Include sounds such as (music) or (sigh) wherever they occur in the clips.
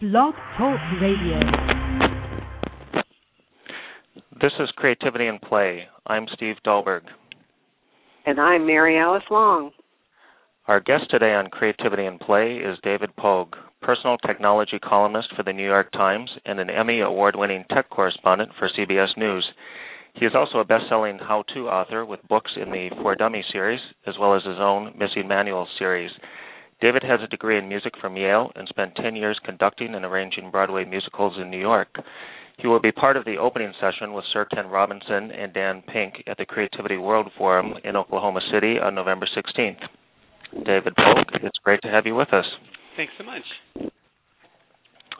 Blog Talk Radio. This is Creativity in Play. I'm Steve Dahlberg. And I'm Mary Alice Long. Our guest today on Creativity in Play is David Pogue, personal technology columnist for the New York Times and an Emmy award winning tech correspondent for CBS News. He is also a best selling how to author with books in the For Dummies series, as well as his own Missing Manual series. David has a degree in music from Yale and spent 10 years conducting and arranging Broadway musicals in New York. He will be part of the opening session with Sir Ken Robinson and Dan Pink at the Creativity World Forum in Oklahoma City on November 16th. David Pogue, it's great to have you with us. Thanks so much.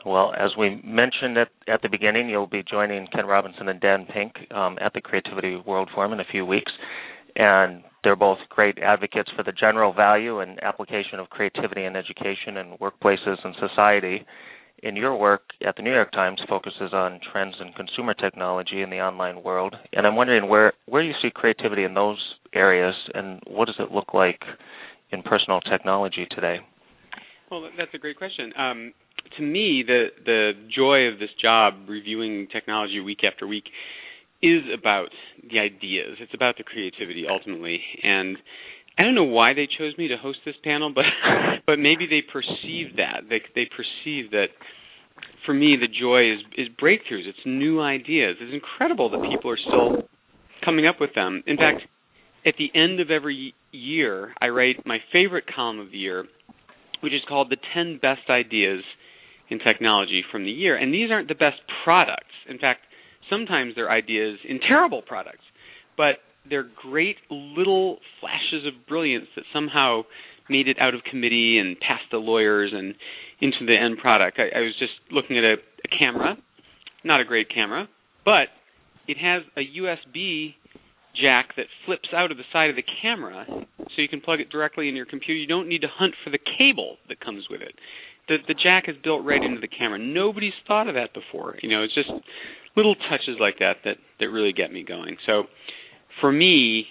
Well, as we mentioned at, at the beginning, you'll be joining Ken Robinson and Dan Pink um, at the Creativity World Forum in a few weeks. And they're both great advocates for the general value and application of creativity in education and workplaces and society. In your work at the New York Times focuses on trends in consumer technology in the online world, and I'm wondering where where you see creativity in those areas, and what does it look like in personal technology today? Well, that's a great question. Um, to me, the the joy of this job, reviewing technology week after week, is about the ideas. It's about the creativity ultimately, and I don't know why they chose me to host this panel, but (laughs) but maybe they perceive that they they perceive that for me the joy is is breakthroughs. It's new ideas. It's incredible that people are still coming up with them. In fact, at the end of every year, I write my favorite column of the year, which is called the 10 best ideas in technology from the year. And these aren't the best products. In fact, sometimes they're ideas in terrible products, but they're great little flashes of brilliance that somehow made it out of committee and past the lawyers and into the end product. I, I was just looking at a, a camera, not a great camera, but it has a USB jack that flips out of the side of the camera so you can plug it directly in your computer. You don't need to hunt for the cable that comes with it. The the jack is built right into the camera. Nobody's thought of that before. You know, it's just little touches like that that that really get me going. So for me,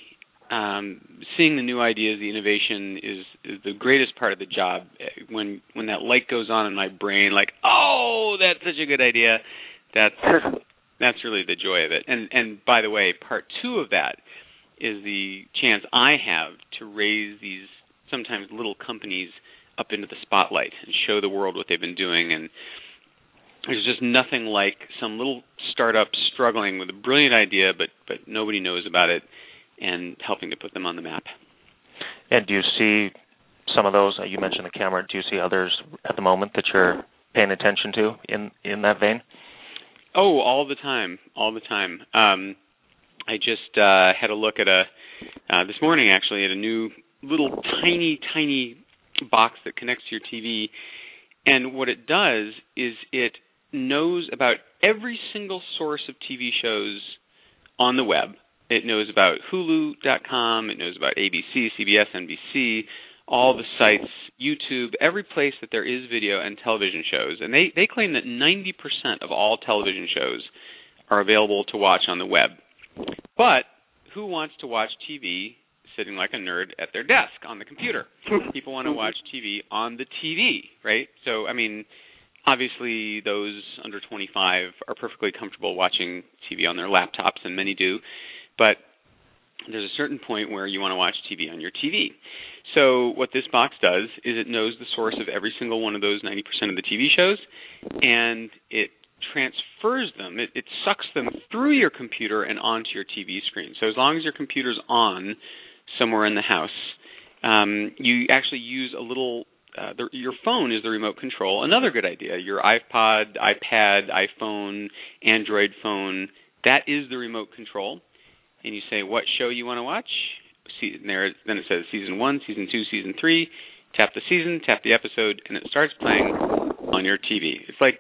um, seeing the new ideas, the innovation is, is the greatest part of the job. When when that light goes on in my brain, like, oh, that's such a good idea. That's (laughs) that's really the joy of it. And and by the way, part two of that is the chance I have to raise these sometimes little companies up into the spotlight and show the world what they've been doing and there's just nothing like some little startup struggling with a brilliant idea but but nobody knows about it and helping to put them on the map. And do you see some of those you mentioned the camera, do you see others at the moment that you're paying attention to in in that vein? Oh, all the time, all the time. Um, I just uh, had a look at a uh, this morning actually at a new little tiny tiny box that connects to your TV, and what it does is it knows about every single source of TV shows on the web. It knows about Hulu.com. It knows about ABC, CBS, NBC, all the sites, YouTube, every place that there is video and television shows. And they, they claim that 90% of all television shows are available to watch on the web. But who wants to watch TV sitting like a nerd at their desk on the computer? (laughs) People want to watch TV on the TV, right? So, I mean, obviously those under 25 are perfectly comfortable watching TV on their laptops, and many do. But there's a certain point where you want to watch TV on your TV. So what this box does is it knows the source of every single one of those 90% of the TV shows, and it transfers them. It, it sucks them through your computer and onto your TV screen. So as long as your computer's on somewhere in the house, um, you actually use a little. Uh, the, your phone is the remote control. Another good idea. Your iPod, iPad, iPhone, Android phone. That is the remote control. And you say what show you want to watch see, there, then it says season one, season two, season three. Tap the season, tap the episode, and it starts playing on your TV. It's like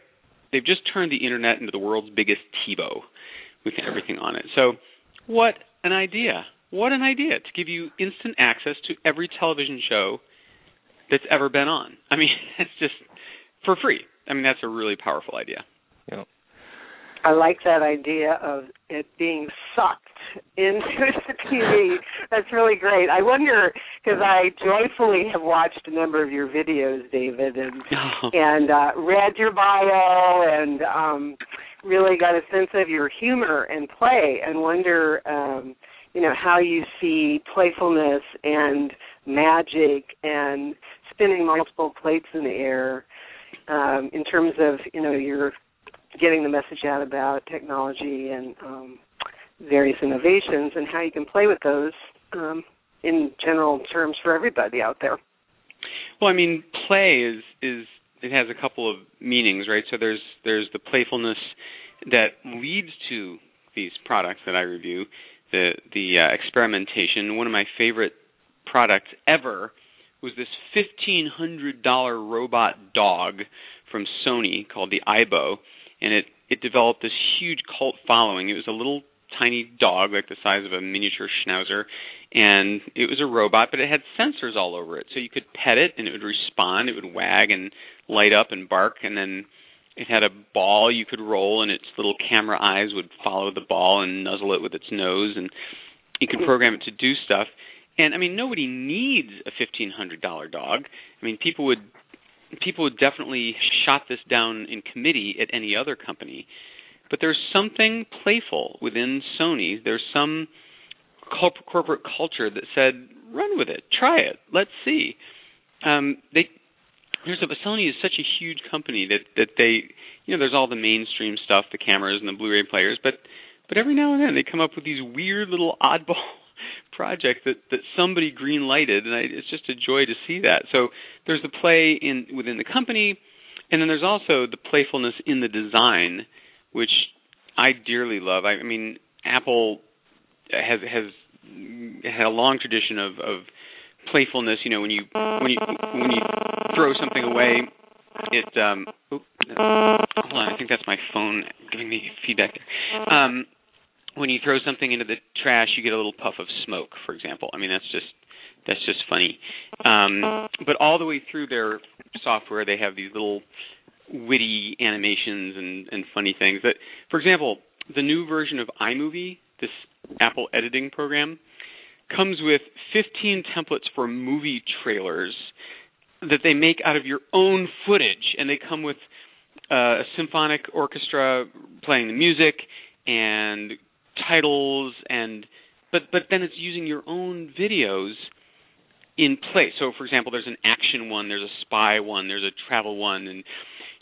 they've just turned the internet into the world's biggest TiVo with everything on it. So, what an idea! What an idea to give you instant access to every television show that's ever been on. I mean, (laughs) it's just for free. I mean, that's a really powerful idea. Yeah. I like that idea of it being sucked into (laughs) the TV. That's really great. I wonder because I joyfully have watched a number of your videos, David, and (laughs) Oh. and uh, read your bio and um, really got a sense of your humor and play, and wonder, um, you know, how you see playfulness and magic and spinning multiple plates in the air um, in terms of you know your getting the message out about technology and um, various innovations and how you can play with those um, in general terms for everybody out there. Well, I mean, play is is it has a couple of meanings, right? So there's there's the playfulness that leads to these products that I review, the the uh, experimentation. One of my favorite products ever was this fifteen hundred dollar robot dog from Sony called the Aibo, and it it developed this huge cult following. It was a little tiny dog, like the size of a miniature schnauzer, and it was a robot, but it had sensors all over it, so you could pet it and it would respond. It would wag and light up and bark, and then it had a ball you could roll, and its little camera eyes would follow the ball and nuzzle it with its nose, and you could program it to do stuff. And I mean, nobody needs a fifteen hundred dollar dog. I mean, people would people would definitely shot this down in committee at any other company. But there's something playful within Sony. There's some corp- corporate culture that said, "Run with it, try it, let's see." Um, they there's a Sony is such a huge company that that they you know there's all the mainstream stuff, the cameras and the Blu-ray players, but but every now and then they come up with these weird little oddball projects that that somebody green lighted, and I, it's just a joy to see that. So there's the play in within the company, and then there's also the playfulness in the design, which I dearly love. I, I mean, Apple has has had a long tradition of of playfulness. You know, when you when you when you throw something away, it um. Oop, hold on, I think that's my phone giving me feedback there. Um, when you throw something into the trash, you get a little puff of smoke, for example. I mean, that's just that's just funny. Um, but all the way through their software, they have these little witty animations and, and funny things. That, for example, the new version of iMovie, this Apple editing program, comes with 15 templates for movie trailers that they make out of your own footage, and they come with uh, a symphonic orchestra playing the music and titles and but but then it's using your own videos in place. So for example, there's an action one, there's a spy one, there's a travel one and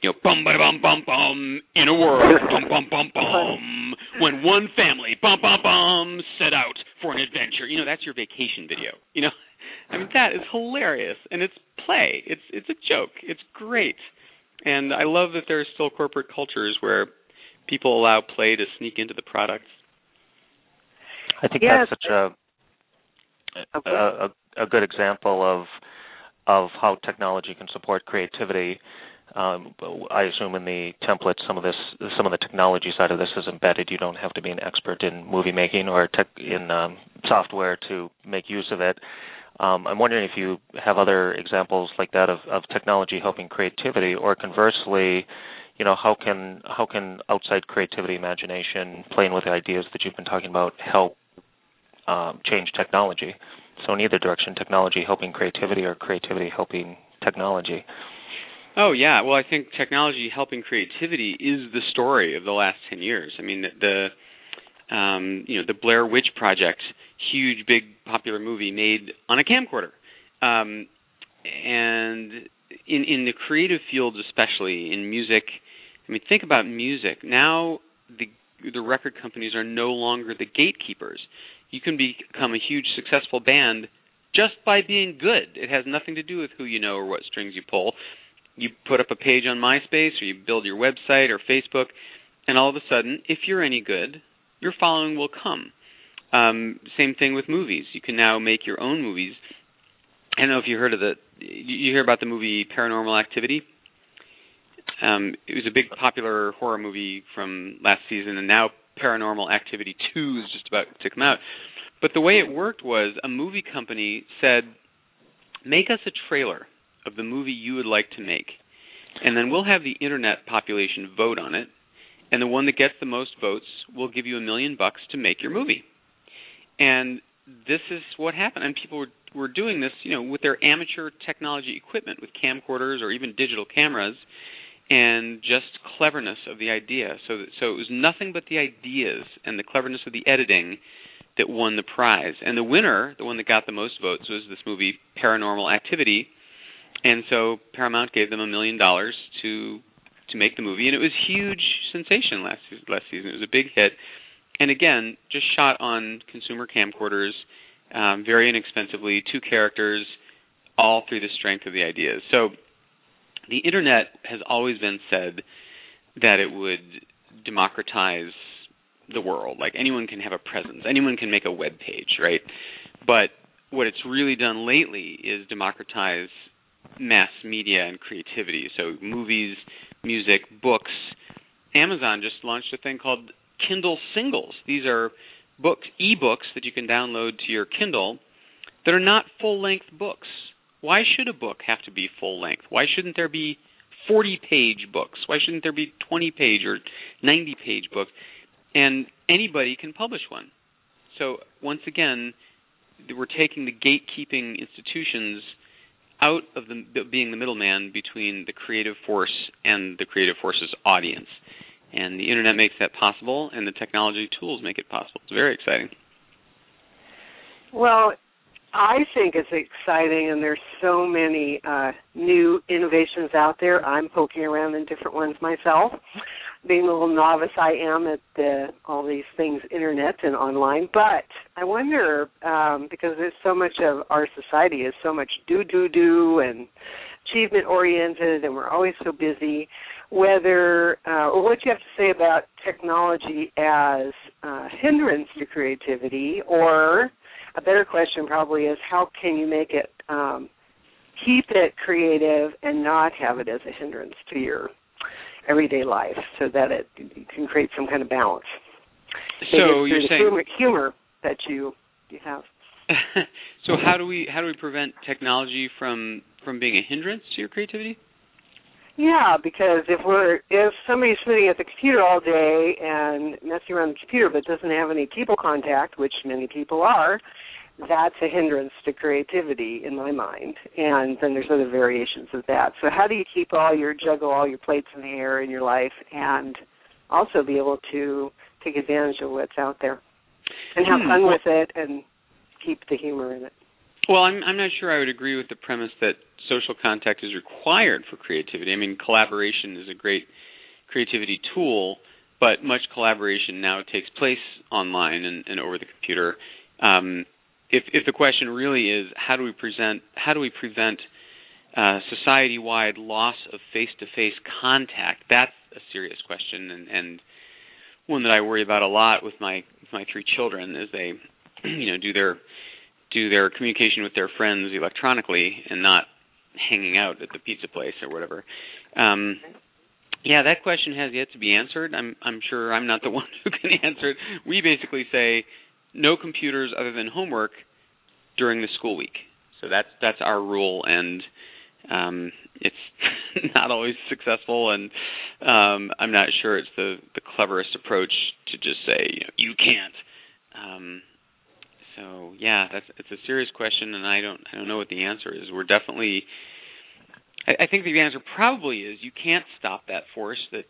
you know, bum ba bum bum bum in a world, bum bum bum bum when one family bum bum bum set out for an adventure. You know, that's your vacation video. You know, I mean that is hilarious and it's play. It's it's a joke. It's great. And I love that there are still corporate cultures where people allow play to sneak into the products. I think Yes. that's such a a, a a good example of of how technology can support creativity. Um, I assume in the template, some of this, some of the technology side of this is embedded. You don't have to be an expert in movie making or tech, in um, software to make use of it. Um, I'm wondering if you have other examples like that of, of technology helping creativity, or conversely, you know, how can how can outside creativity, imagination, playing with the ideas that you've been talking about, help um, change technology? So in either direction, technology helping creativity, or creativity helping technology. Oh yeah, well I think technology helping creativity is the story of the last 10 years. I mean the um you know the Blair Witch Project, huge big popular movie made on a camcorder. Um and in in the creative fields especially in music, I mean think about music. Now the the record companies are no longer the gatekeepers. You can become a huge successful band just by being good. It has nothing to do with who you know or what strings you pull you put up a page on MySpace or you build your website or Facebook, and all of a sudden, if you're any good, your following will come. Um, same thing with movies. You can now make your own movies. I don't know if you heard of the. You hear about the movie Paranormal Activity? Um, it was a big popular horror movie from last season, and now Paranormal Activity 2 is just about to come out. But the way it worked was a movie company said, "Make us a trailer." of the movie you would like to make. And then we'll have the internet population vote on it. And the one that gets the most votes will give you a million bucks to make your movie. And this is what happened, and people were were doing this, you know, with their amateur technology equipment, with camcorders or even digital cameras, and just cleverness of the idea. So, so it was nothing but the ideas and the cleverness of the editing that won the prize. And the winner, the one that got the most votes, was this movie Paranormal Activity. And so Paramount gave them a million dollars to to make the movie, and it was huge sensation last last season. It was a big hit, and again, just shot on consumer camcorders, um, very inexpensively, two characters, all through the strength of the ideas. So the internet has always been said that it would democratize the world. Like anyone can have a presence, anyone can make a web page, right? But what it's really done lately is democratize mass media and creativity. So movies, music, books. Amazon just launched a thing called Kindle Singles. These are books, e-books that you can download to your Kindle that are not full-length books. Why should a book have to be full length? Why shouldn't there be 40 page books? Why shouldn't there be 20 page or 90 page books? And anybody can publish one. So once again, we're taking the gatekeeping institutions out of the being the middleman between the creative force and the creative force's audience. And the internet makes that possible, and the technology tools make it possible. It's very exciting. Well, I think it's exciting, and there's so many uh, new innovations out there. I'm poking around in different ones myself, being the little novice I am at the, all these things, internet and online. But I wonder um, because there's so much of our society is so much do do do and achievement oriented, and we're always so busy. Whether uh, or what you have to say about technology as uh, hindrance to creativity, or a better question probably is how can you make it um, keep it creative and not have it as a hindrance to your everyday life so that it can create some kind of balance. So you're saying humor, humor that you you have. (laughs) so how do we how do we prevent technology from from being a hindrance to your creativity? Yeah, because if we're if somebody's sitting at the computer all day and messing around the computer but doesn't have any people contact, which many people are, that's a hindrance to creativity in my mind. And then there's other variations of that. So how do you keep all your juggle all your plates in the air in your life and also be able to take advantage of what's out there and have hmm. fun with it and keep the humor in it. Well, I'm I'm not sure I would agree with the premise that social contact is required for creativity. I mean, collaboration is a great creativity tool, but much collaboration now takes place online and, and over the computer. Um, if if the question really is how do we present how do we prevent uh, society-wide loss of face-to-face contact, that's a serious question and, and one that I worry about a lot with my with my three children as they (clears throat) you know do their do their communication with their friends electronically and not hanging out at the pizza place or whatever. Um, yeah, that question has yet to be answered. I'm I'm sure I'm not the (laughs) one who can answer it. We basically say no computers other than homework during the school week. So that's that's our rule, and um, it's (laughs) not always successful, and um, I'm not sure it's the the cleverest approach to just say you, know, you can't. Um, so yeah, that's it's a serious question, and I don't I don't know what the answer is. We're definitely I, I think the answer probably is you can't stop that force that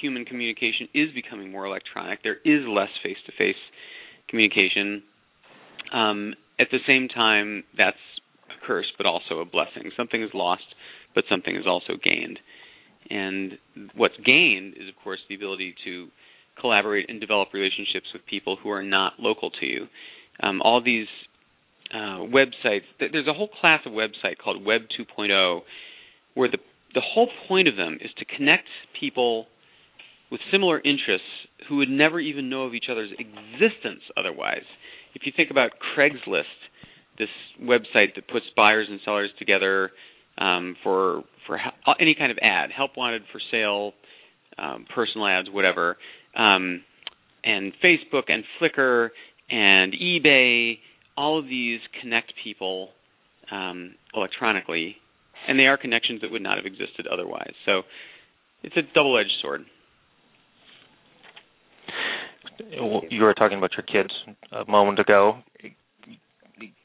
human communication is becoming more electronic. There is less face to face communication. Um, at the same time, that's a curse, but also a blessing. Something is lost, but something is also gained. And what's gained is, of course, the ability to collaborate and develop relationships with people who are not local to you. Um, all these uh, websites, there's a whole class of website called Web 2.0, where the the whole point of them is to connect people with similar interests who would never even know of each other's existence otherwise. If you think about Craigslist, this website that puts buyers and sellers together um, for for any kind of ad, help wanted for sale, um, personal ads, whatever, um, and Facebook and Flickr and eBay, all of these connect people um, electronically, and they are connections that would not have existed otherwise. So it's a double-edged sword. you were talking about your kids a moment ago.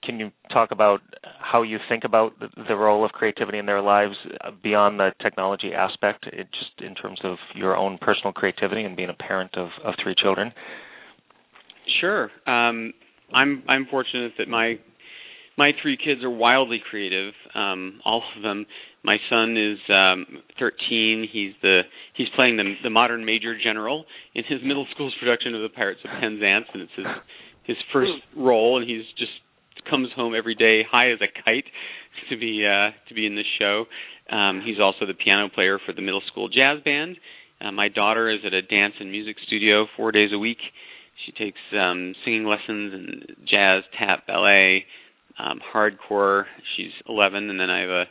Can you talk about how you think about the role of creativity in their lives beyond the technology aspect, it just in terms of your own personal creativity and being a parent of, of three children? Sure. Um, I'm I'm fortunate that my my three kids are wildly creative. Um, all of them. My son is um, 13. He's the he's playing the the modern major general in his middle school's production of the Pirates of Penzance, and it's his his first role, and he's just comes home every day high as a kite (laughs) to be uh, to be in this show. Um, he's also the piano player for the middle school jazz band. Uh, my daughter is at a dance and music studio four days a week. She takes um, singing lessons and jazz, tap, ballet, um, hardcore. She's 11, and then I have a,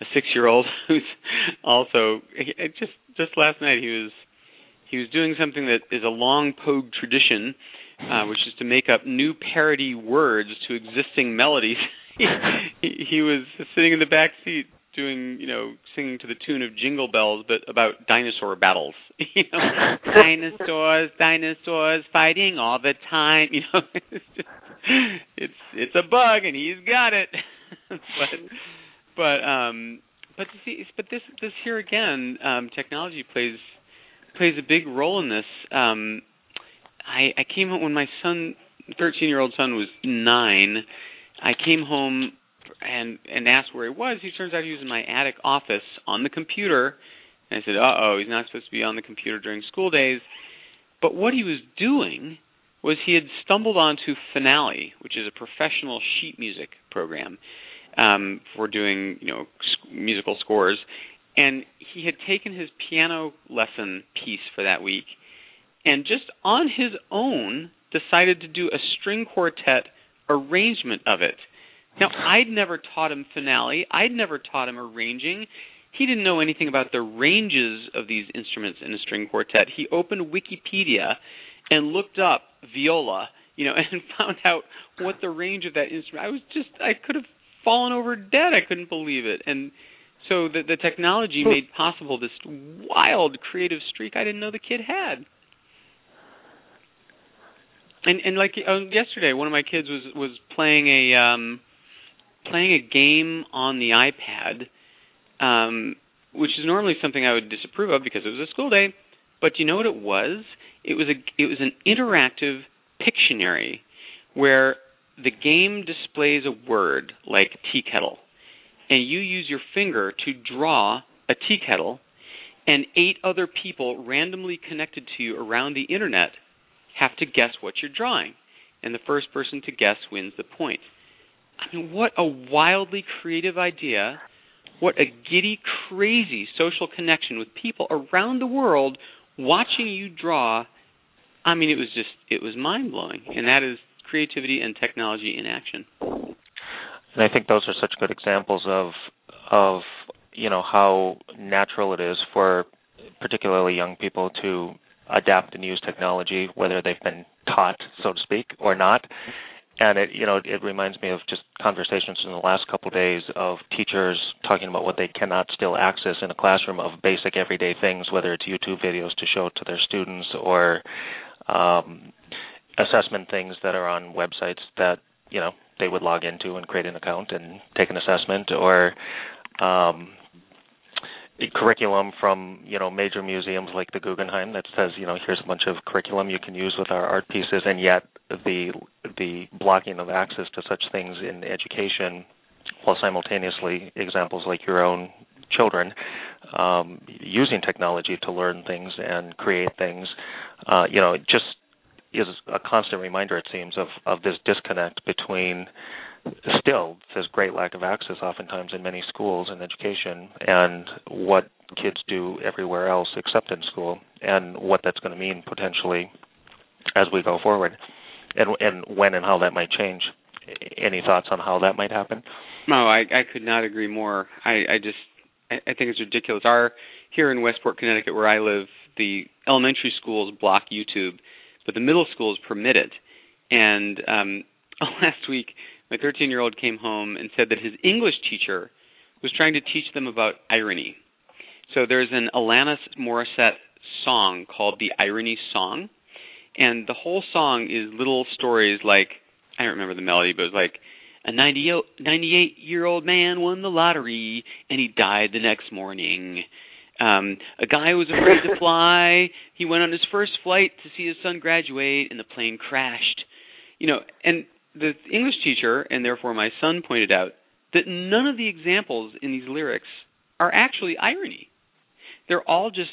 a six-year-old (laughs) who's also just just last night he was he was doing something that is a long Pogue tradition, uh, which is to make up new parody words to existing melodies. (laughs) he, he was sitting in the back seat doing, you know, singing to the tune of Jingle Bells, but about dinosaur battles. (laughs) you know, (laughs) dinosaurs, dinosaurs fighting all the time. You know, (laughs) it's just, it's it's a bug, and he's got it. but but um but to see, but this this here again, um, technology plays plays a big role in this. Um, I I came home when my son, thirteen year old son, was nine. I came home and and asked where he was. He turns out he was in my attic office on the computer. And I said, "Uh oh, he's not supposed to be on the computer during school days." But what he was doing was he had stumbled onto Finale, which is a professional sheet music program um, for doing you know musical scores, and he had taken his piano lesson piece for that week, and just on his own decided to do a string quartet arrangement of it now, I'd never taught him finale. I'd never taught him arranging. He didn't know anything about the ranges of these instruments in a string quartet. He opened Wikipedia and looked up viola, you know, (laughs) and found out what the range of that instrument. I was just I could have fallen over dead. I couldn't believe it. And so the the technology made possible this wild creative streak I didn't know the kid had. And and like uh, yesterday, one of my kids was was playing a um playing a game on the iPad, um, which is normally something I would disapprove of because it was a school day. But you know what it was? It was a it was an interactive Pictionary where the game displays a word like tea kettle, and you use your finger to draw a tea kettle, and eight other people randomly connected to you around the internet have to guess what you're drawing, and the first person to guess wins the point. I mean, what a wildly creative idea. What a giddy, crazy social connection with people around the world watching you draw. I mean, it was just, it was mind blowing. And that is creativity and technology in action. And I think those are such good examples of, of, you know, how natural it is for particularly young people to adapt and use technology, whether they've been taught, so to speak, or not and it you know it reminds me of just conversations in the last couple of days of teachers talking about what they cannot still access in a classroom of basic everyday things, whether it's YouTube videos to show to their students or um, assessment things that are on websites that you know they would log into and create an account and take an assessment or um, curriculum from you know major museums like the Guggenheim that says you know here's a bunch of curriculum you can use with our art pieces, and yet the the blocking of access to such things in education, while simultaneously examples like your own children um, using technology to learn things and create things, uh, you know, just is a constant reminder it seems of of this disconnect between still this great lack of access oftentimes in many schools and education and what kids do everywhere else except in school and what that's going to mean potentially as we go forward and and when and how that might change. Any thoughts on how that might happen? No i i could not agree more. I i just i, I think it's ridiculous. Our here in westport connecticut where i live the elementary schools block youtube but the middle schools permit it. And um (laughs) last week my 13 year old came home and said that his English teacher was trying to teach them about irony. So there's an Alanis Morissette song called The Irony Song, and the whole song is little stories like I don't remember the melody, but it was like a 98 year old man won the lottery and he died the next morning. Um, a guy who was afraid to (laughs) fly. He went on his first flight to see his son graduate, and the plane crashed. You know, and the English teacher, and therefore my son, pointed out that none of the examples in these lyrics are actually irony. They're all just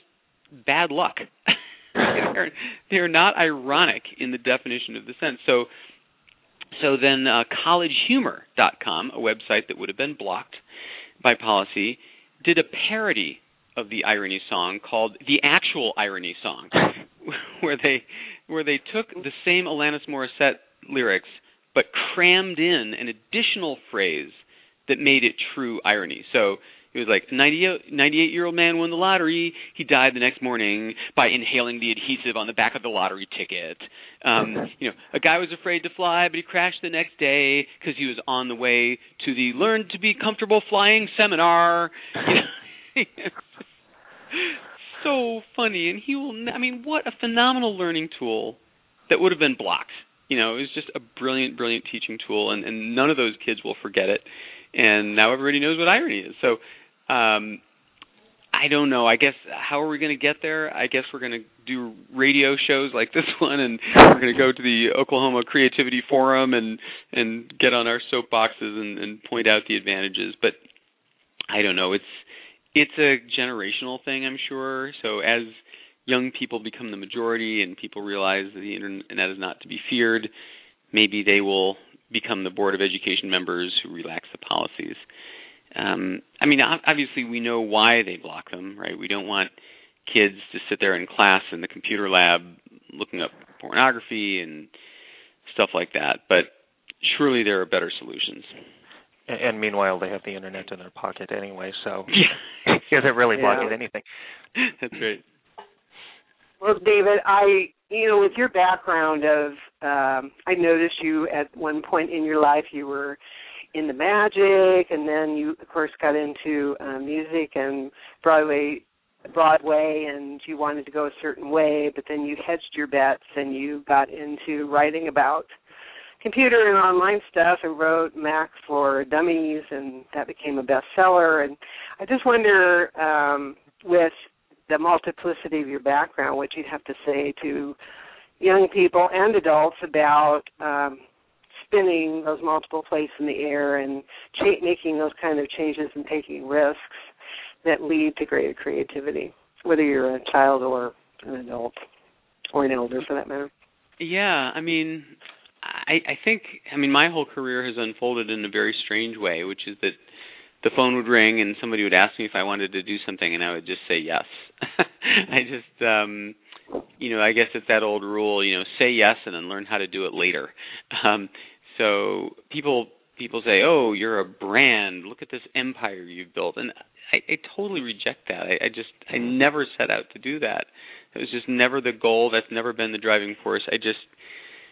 bad luck. (laughs) (laughs) they're, they're not ironic in the definition of the sense. So, so then uh, collegehumor.com, a website that would have been blocked by policy, did a parody of the irony song called the actual irony song, (laughs) where they where they took the same Alanis Morissette lyrics but crammed in an additional phrase that made it true irony. So it was like 98 year old man won the lottery. He died the next morning by inhaling the adhesive on the back of the lottery ticket. Um, you know, a guy was afraid to fly, but he crashed the next day because he was on the way to the Learn to Be Comfortable Flying seminar. (laughs) so funny, and he will. I mean, what a phenomenal learning tool that would have been blocked. You know, it was just a brilliant, brilliant teaching tool, and, and none of those kids will forget it. And now everybody knows what irony is. So, um, I don't know. I guess how are we going to get there? I guess we're going to do radio shows like this (laughs) one, and we're going to go to the Oklahoma Creativity Forum and and get on our soapboxes and, and point out the advantages. But I don't know. It's it's a generational thing, I'm sure. So as young people become the majority and people realize that the internet is not to be feared, maybe they will become the board of education members who relax the policies. Um, I mean, obviously, we know why they block them, right? We don't want kids to sit there in class in the computer lab looking up pornography and stuff like that. But surely there are better solutions. And meanwhile, they have the internet in their pocket anyway, so (laughs) yeah. (laughs) is it really blocking yeah. anything? That's right. Well, David, I you know with your background of um I noticed you at one point in your life you were into magic and then you of course got into uh, music and Broadway Broadway and you wanted to go a certain way, but then you hedged your bets and you got into writing about computer and online stuff and wrote Mac for Dummies, and that became a bestseller. And I just wonder, um, with the multiplicity of your background, what you'd have to say to young people and adults about um, spinning those multiple plates in the air and cha- making those kind of changes and taking risks that lead to greater creativity, whether you're a child or an adult or an elder for that matter. Yeah, I mean, I, I think I mean my whole career has unfolded in a very strange way, which is that the phone would ring and somebody would ask me if I wanted to do something and I would just say yes. (laughs) I just um you know, I guess it's that old rule, you know, say yes and then learn how to do it later. Um so people people say, "Oh, you're a brand. Look at this empire you've built." And I, I totally reject that. I, I just I never set out to do that. It was just never the goal. That's never been the driving force. I just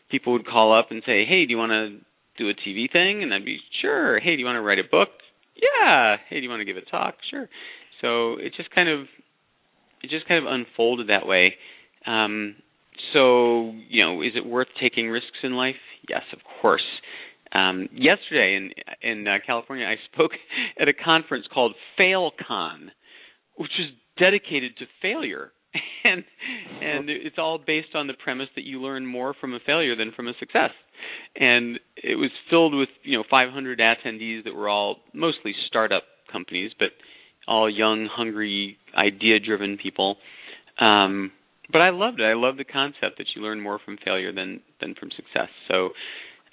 people would call up and say, "Hey, do you want to do a TV thing?" And I'd be, "Sure." "Hey, do you want to write a book?" "Yeah." "Hey, do you want to give a talk?" "Sure." So it just kind of it just kind of unfolded that way. Um, so you know, is it worth taking risks in life? Yes, of course. Um, yesterday in in uh, California, I spoke (laughs) at a conference called FailCon, which is dedicated to failure. (laughs) And and it's all based on the premise that you learn more from a failure than from a success. And it was filled with you know 500 attendees that were all mostly startup companies but all young hungry idea driven people. Um but i loved it i loved the concept that you learn more from failure than than from success so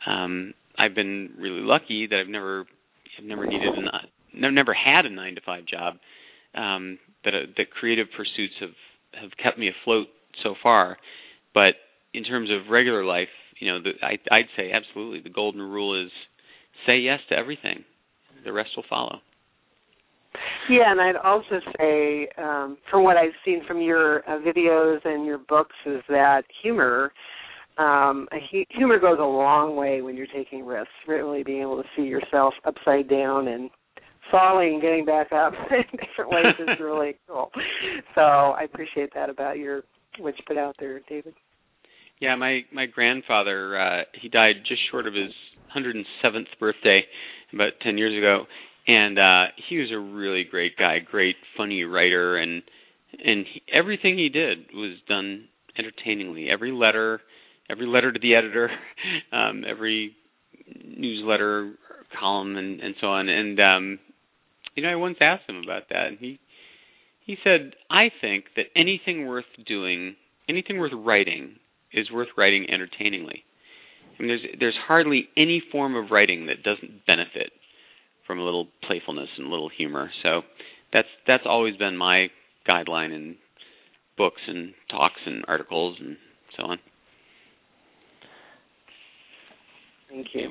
um i've been really lucky that i've never i've never needed a never had a 9 to 5 job um that uh, that creative pursuits have have kept me afloat so far. But in terms of regular life, you know, the, I, I'd say absolutely the golden rule is say yes to everything. The rest will follow. Yeah, and I'd also say, um, from what I've seen from your uh, videos and your books, is that humor, um, humor goes a long way when you're taking risks. Really being able to see yourself upside down and falling and getting back up (laughs) in different ways is (laughs) really cool. So I appreciate that about your what you put out there, David. Yeah, my my grandfather uh he died just short of his 107th birthday about 10 years ago and uh he was a really great guy, great funny writer and and he, everything he did was done entertainingly. Every letter, every letter to the editor, (laughs) um every newsletter column and and so on and um you know I once asked him about that and he he said I think that anything worth doing, anything worth writing is worth writing entertainingly. I mean, there's there's hardly any form of writing that doesn't benefit from a little playfulness and a little humor. So that's that's always been my guideline in books and talks and articles and so on. Thank you.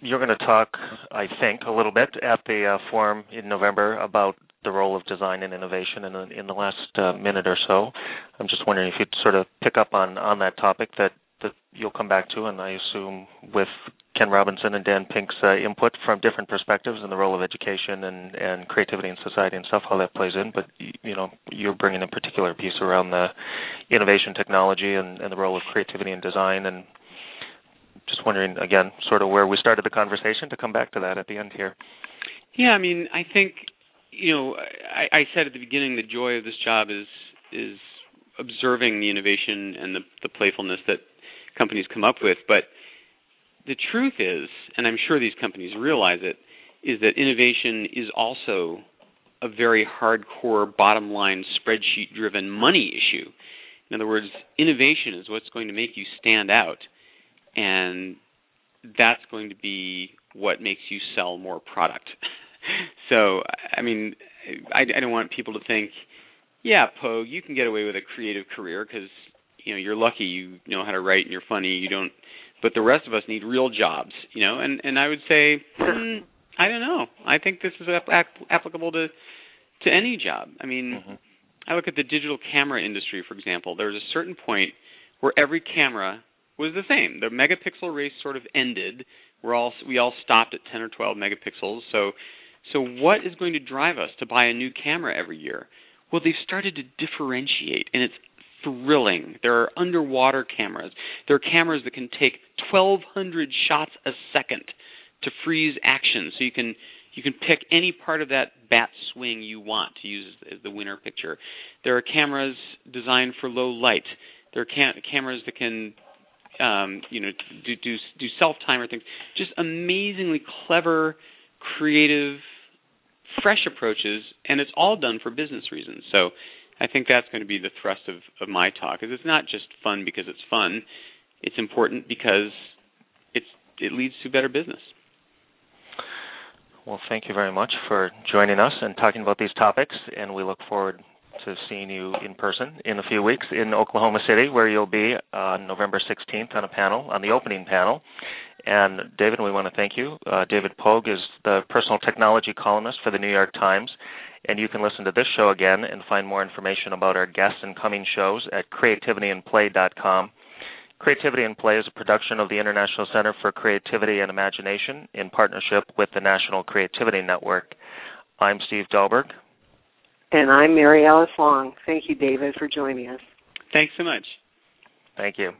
You're going to talk, I think, a little bit at the uh, forum in November about the role of design and innovation in, in the last uh, minute or so. I'm just wondering if you'd sort of pick up on, on that topic that, that you'll come back to, and I assume with Ken Robinson and Dan Pink's uh, input from different perspectives and the role of education and, and creativity in society and stuff, how that plays in. But you know, you're bringing a particular piece around the innovation, technology, and, and the role of creativity and design, and just wondering again, sort of where we started the conversation to come back to that at the end here. Yeah, I mean, I think you know, I, I said at the beginning the joy of this job is is observing the innovation and the, the playfulness that companies come up with. But the truth is, and I'm sure these companies realize it, is that innovation is also a very hardcore bottom line spreadsheet driven money issue. In other words, innovation is what's going to make you stand out and that's going to be what makes you sell more product. (laughs) so, I mean, I, I don't want people to think, yeah, Pogue, you can get away with a creative career because you know you're lucky, you know how to write, and you're funny. You don't, but the rest of us need real jobs, you know. And and I would say, mm, I don't know. I think this is ap- applicable to to any job. I mean, mm-hmm. I look at the digital camera industry, for example. There was a certain point where every camera was the same. The megapixel race sort of ended. We're all we all stopped at 10 or 12 megapixels. So so what is going to drive us to buy a new camera every year? Well, they've started to differentiate and it's thrilling. There are underwater cameras. There are cameras that can take 1200 shots a second to freeze action so you can you can pick any part of that bat swing you want to use as the winner picture. There are cameras designed for low light. There are cam- cameras that can um, you know, do do do self timer things. Just amazingly clever, creative, fresh approaches, and it's all done for business reasons. So, I think that's going to be the thrust of of my talk. Is it's not just fun because it's fun. It's important because it's it leads to better business. Well, thank you very much for joining us and talking about these topics, and we look forward to seeing you in person in a few weeks in Oklahoma City, where you'll be on November 16th on a panel, on the opening panel. And David, we want to thank you. Uh, David Pogue is the personal technology columnist for the New York Times. And you can listen to this show again and find more information about our guests and coming shows at creativityandplay.com. Creativity in Play is a production of the International Center for Creativity and Imagination in partnership with the National Creativity Network. I'm Steve Dahlberg. And I'm Mary Alice Long. Thank you, David, for joining us. Thanks so much. Thank you.